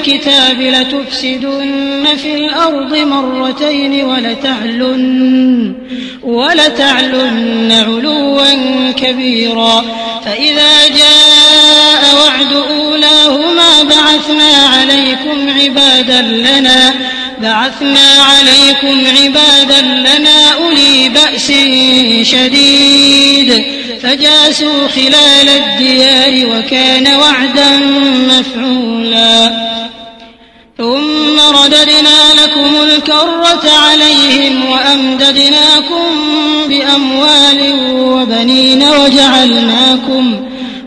الكتاب لتفسدن في الأرض مرتين ولتعلن ولتعلن علوا كبيرا. فإذا جاء وعد أولاهما بعثنا عليكم عبادا لنا بعثنا عليكم عبادا لنا أولي بأس شديد. فجاسوا خلال الديار وكان وعدا مفعولا. الكرة عليهم وأمددناكم بأموال وبنين وجعلناكم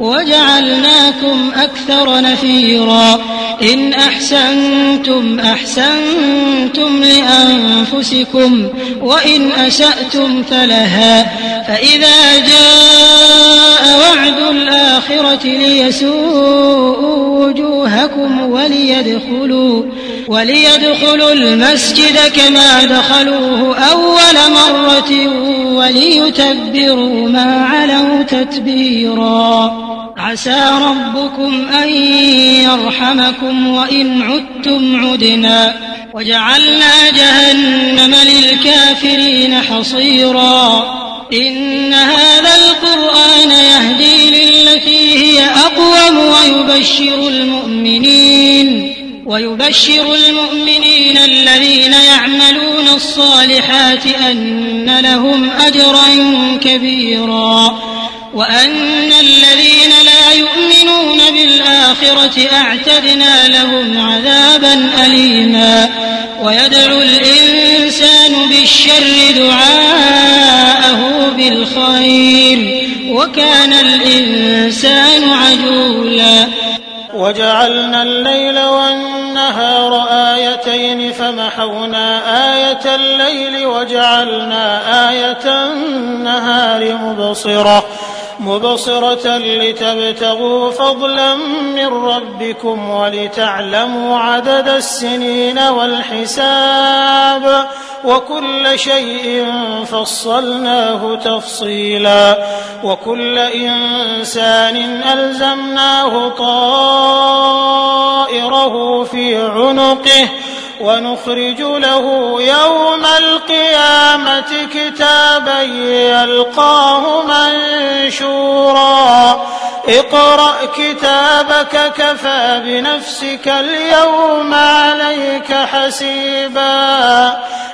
وجعلناكم أكثر نفيرا. إن أحسنتم أحسنتم لأنفسكم وإن أسأتم فلها. فإذا جاء وعد الآخرة ليسوءوا وجوهكم وليدخلوا وليدخلوا المسجد كما دخلوه أول مرة وليتبروا ما علوا تتبيرا. عسى ربكم أن يرحمكم وإن عدتم عدنا. وجعلنا جهنم للكافرين حصيرا. إن هذا القرآن يهدي للتي هي أقوم ويبشر المؤمنين. ويبشر المؤمنين الذين يعملون الصالحات أن لهم أجرا كبيرا وأن الذين لا يؤمنون بالآخرة أعتدنا لهم عذابا أليما ويدعو الإنسان بالشر دعاءه بالخير وكان الإنسان عجولا وجعلنا الليل فمحونا آية الليل وجعلنا آية النهار مبصرة مبصرة لتبتغوا فضلا من ربكم ولتعلموا عدد السنين والحساب وكل شيء فصلناه تفصيلا وكل إنسان ألزمناه طائره في عنقه ونخرج له يوم القيامة كتابا يلقاه منشورا. اقرأ كتابك كفى بنفسك اليوم عليك حسيبا.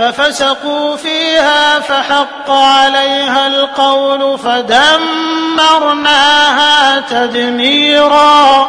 ففسقوا فيها فحق عليها القول فدمرناها تدميرا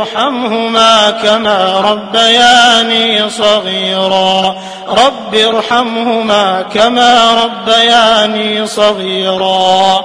ارحمهما كما ربياني صغيرا. رب ارحمهما كما ربياني صغيرا.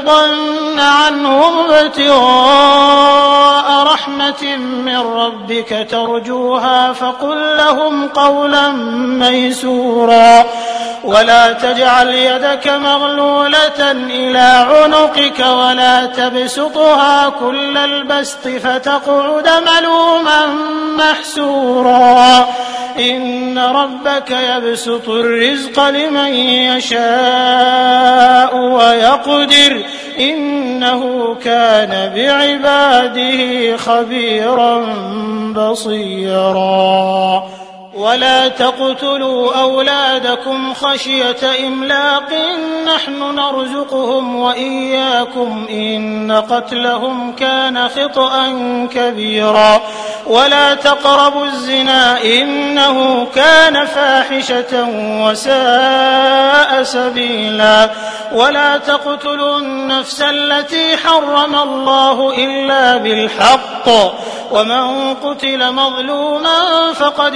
تعرضن عنهم ابتغاء رحمة من ربك ترجوها فقل لهم قولا ميسورا ولا تجعل يدك مغلولة إلى عنقك ولا تبسطها كل البسط فتقعد ملوما محسورا إن ربك يبسط الرزق لمن يشاء ويقدر إنه كان بعباده خبيرا بصيرا. ولا تقتلوا أولادكم خشية إملاق نحن نرزقهم وإياكم إن قتلهم كان خطأ كبيرا ولا تقربوا الزنا إنه كان فاحشة وساء سبيلا ولا تقتلوا النفس التي حرم الله إلا بالحق ومن قتل مظلوما فقد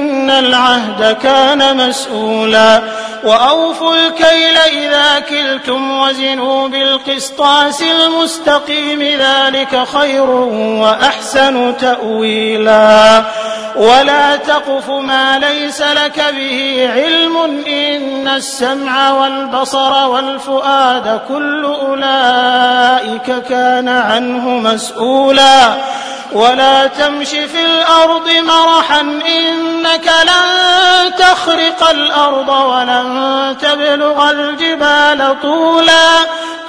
العهد كان مسؤولا. وأوفوا الكيل إذا كلتم وزنوا بالقسطاس المستقيم ذلك خير وأحسن تأويلا. ولا تقف ما ليس لك به علم إن السمع والبصر والفؤاد كل أولئك كان عنه مسؤولا. ولا تمش في الأرض مرحا إنك لن تخرق الأرض ولن تبلغ الجبال طولا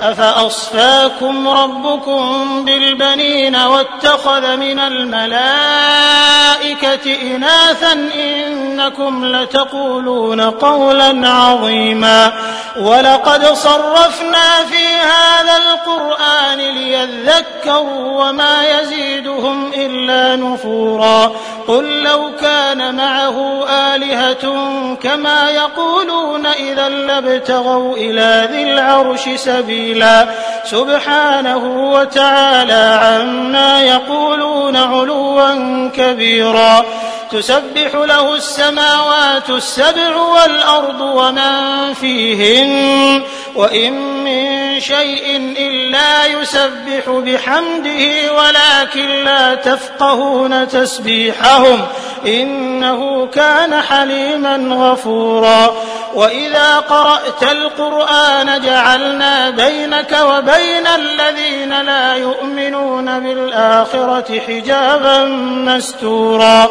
أفأصفاكم ربكم بالبنين واتخذ من الملائكة إناثا إنكم لتقولون قولا عظيما ولقد صرفنا في هذا القرآن ليذكروا وما يزيدهم إلا نفورا قل لو كان معه آلهة كما يقولون إذا لابتغوا إلى ذي العرش سبيلا سبحانه وتعالى عما يقولون علوا كبيرا. تسبح له السماوات السبع والأرض ومن فيهن وإن من شيء إلا يسبح بحمده ولكن لا تفقهون تسبيحهم إنه كان حليما غفورا. وإذا قرأت القرآن جعلنا بينك وبين الذين لا يؤمنون بالآخرة حجابا مستورا.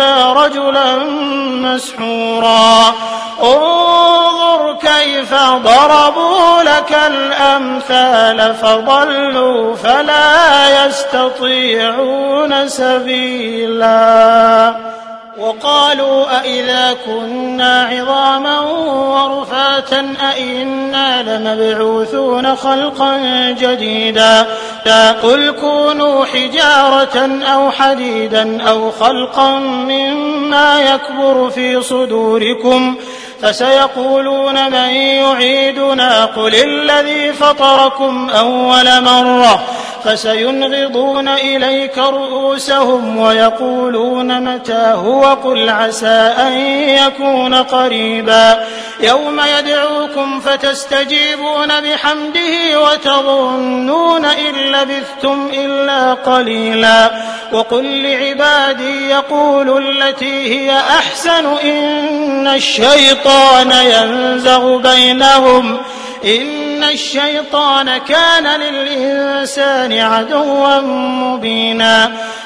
رجلا مسحورا. انظر كيف ضربوا لك الأمثال فضلوا فلا يستطيعون سبيلا. وقالوا أإذا كنا عظاما ورفاتا أئنا لمبعوثون خلقا جديدا. قل كونوا حجارة أو حديدا أو خلقا مما يكبر في صدوركم. فسيقولون من يعيدنا؟ قل الذي فطركم أول مرة. فسينغضون إليك رؤوسهم ويقولون متى هو قل عسى أن يكون قريبا يوم يدعوكم فتستجيبون بحمده وتظنون إن لبثتم إلا قليلا وقل لعبادي يقولوا التي هي أحسن إن الشيطان ينزغ بينهم إن الشيطان كان للإنسان عدوا مبينا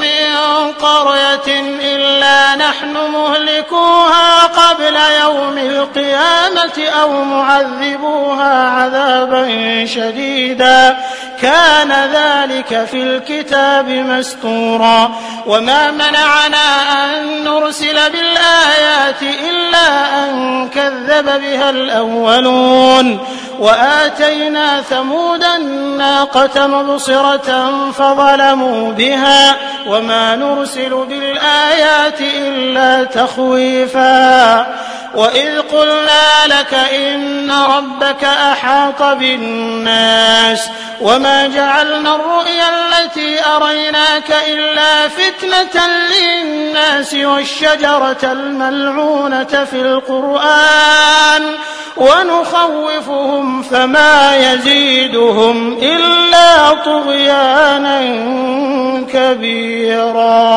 من قرية إلا نحن مهلكوها قبل يوم القيامة أو معذبوها عذابا شديدا. كان ذلك في الكتاب مستورا. وما منعنا أن نرسل بالآيات إلا أن كذب بها الأولون. وآتينا ثمود الناقة مبصرة فظلموا بها. وما نرسل بالآيات إلا تخويفا وإذ قلنا لك إن ربك أحاط بالناس وما جعلنا الرؤيا التي أريناك إلا فتنة للناس والشجرة الملعونة في القرآن ونخوفهم فما يزيدهم إلا طغيانا كبيرا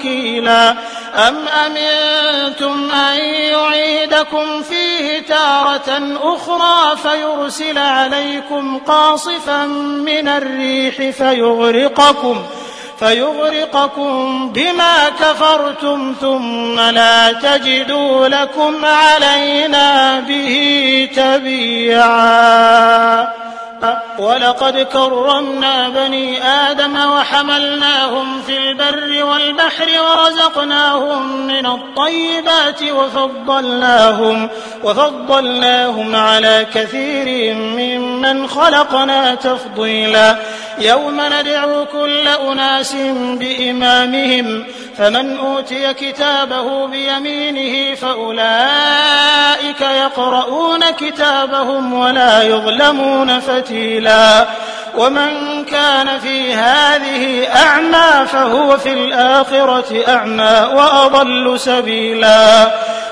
أم أمنتم أن يعيدكم فيه تارة أخرى فيرسل عليكم قاصفا من الريح فيغرقكم فيغرقكم بما كفرتم ثم لا تجدوا لكم علينا به تبيعا. ولقد كرمنا بني آدم وحملناهم في البر والبحر ورزقناهم من الطيبات وفضلناهم وفضلناهم على كثير ممن خلقنا تفضيلا. يوم ندعو كل أناس بإمامهم فمن أوتي كتابه بيمينه فأولئك يقرؤون كتابهم ولا يظلمون فتيلا. ومن كان في هذه أعمى فهو في الآخرة أعمى وأضل سبيلا.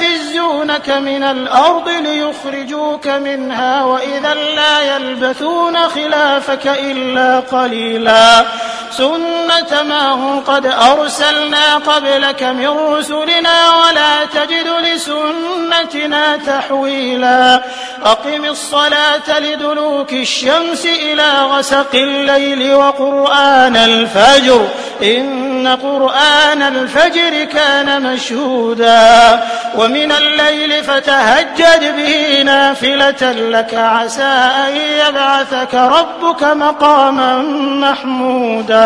ليستفزونك من الأرض ليخرجوك منها وإذا لا يلبثون خلافك إلا قليلا سنة ما هم قد أرسلنا قبلك من رسلنا ولا تجد لسنتنا تحويلا أقم الصلاة لدلوك الشمس إلى غسق الليل وقرآن الفجر إن قرآن الفجر كان مشهودا ومن الليل فتهجد به نافلة لك عسى أن يبعثك ربك مقاما محمودا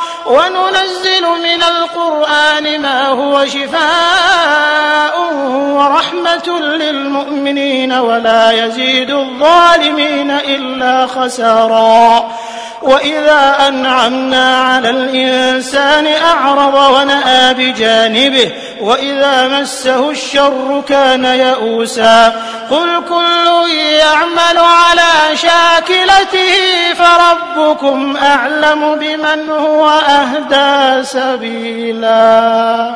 وننزل من القرآن ما هو شفاء ورحمة للمؤمنين ولا يزيد الظالمين إلا خسارا. وإذا أنعمنا على الإنسان أعرض ونأى بجانبه وإذا مسه الشر كان يئوسا. قل كل يعمل على شاكلته فربكم أعلم بمن هو أهدى سبيلا.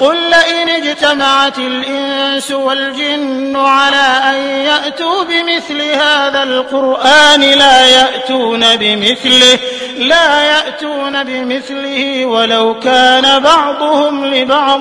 قل لئن اجتمعت الإنس والجن على أن يأتوا بمثل هذا القرآن لا يأتون بمثله لا يأتون بمثله ولو كان بعضهم لبعض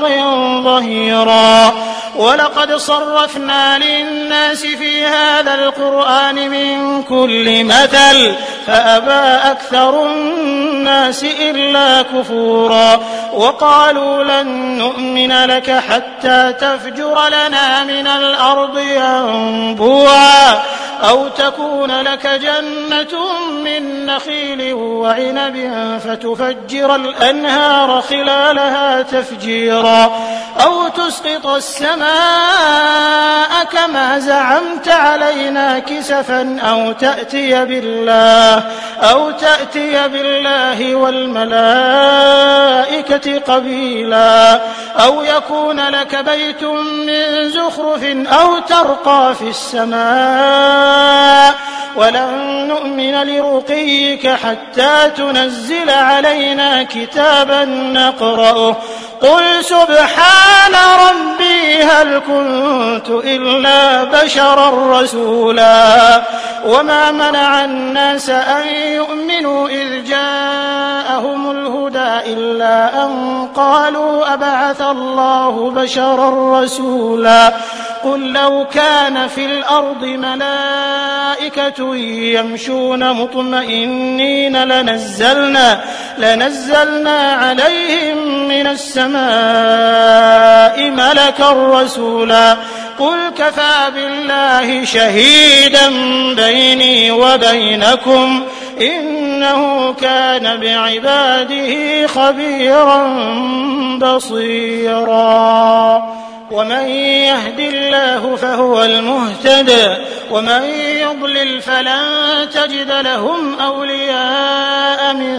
ظهيرا. ولقد صرفنا للناس في هذا القرآن من كل مثل فأبى أكثر الناس إلا كفورا. وقالوا لن نؤمن لك حتى تفجر لنا من الأرض ينبوعا. أو تكون لك جنة من نخيل وعنب فتفجر الأنهار خلالها تفجيرا. أو تسقط السماء كما زعمت علينا كسفا أو تأتي بالله أو تأتي بالله والملائكة قبيلا. أو يكون لك بيت من زخرف أو ترقى في السماء. ولن نؤمن لرقيك حتى تنزل علينا كتابا نقرأه. قل سبحان كنت إلا بشرا رسولا وما منع الناس أن يؤمنوا إذ جاءهم الهدى إلا أن قالوا أبعث الله بشرا رسولا قل لو كان في الأرض ملائكة يمشون مطمئنين لنزلنا لنزلنا عليهم من السماء ملكا رسولا قل كفى بالله شهيدا بيني وبينكم إنه كان بعباده خبيرا بصيرا. ومن يهد الله فهو المهتد ومن يضلل فلن تجد لهم أولياء من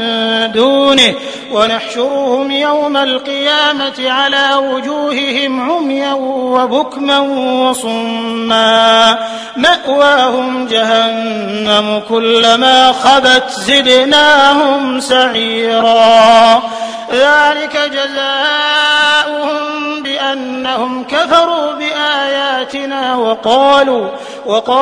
دونه ونحشرهم يوم القيامة على وجوههم عميا وبكما وصما مأواهم جهنم كلما خبت زدناهم سعيرا ذلك جزاؤهم بأنهم كفروا بآياتنا وقالوا وقالوا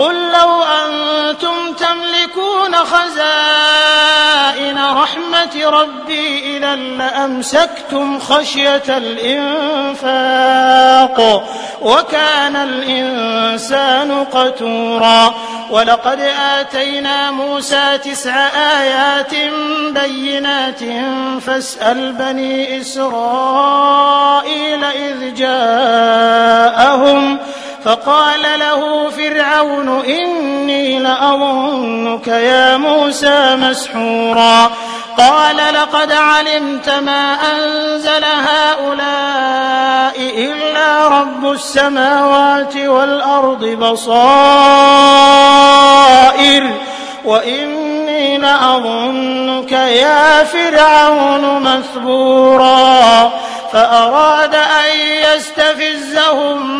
قل لو أنتم تملكون خزائن رحمة ربي إذا لأمسكتم خشية الإنفاق وكان الإنسان قتورا ولقد آتينا موسى تسع آيات بينات فاسأل بني إسرائيل إذ جاءهم فقال له فرعون إني لأظنك يا موسى مسحورا. قال لقد علمت ما أنزل هؤلاء إلا رب السماوات والأرض بصائر. وإني لأظنك يا فرعون مثبورا. فأراد أن يستفزهم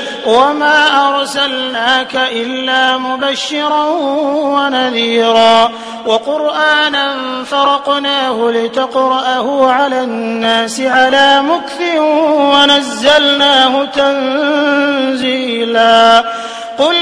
وما أرسلناك إلا مبشرا ونذيرا وقرآنا فرقناه لتقرأه على الناس على مكث ونزلناه تنزيلا قل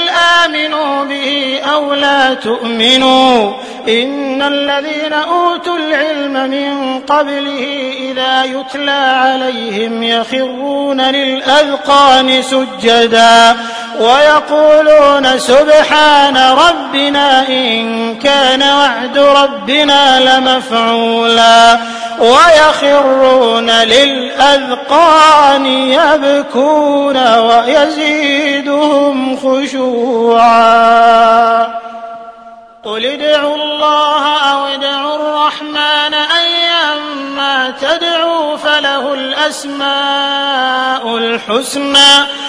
آمنوا به أو لا تؤمنوا إن الذين أوتوا العلم من قبله إذا يتلى عليهم يخرون للأذقان سجدا ويقولون سبحان ربنا إن كان وعد ربنا لمفعولا ويخرون للأذقان يبكون ويزيدهم خشوعا. قل ادعوا الله أو ادعوا الرحمن أيما تدعوا فله له الأسماء الحسنى.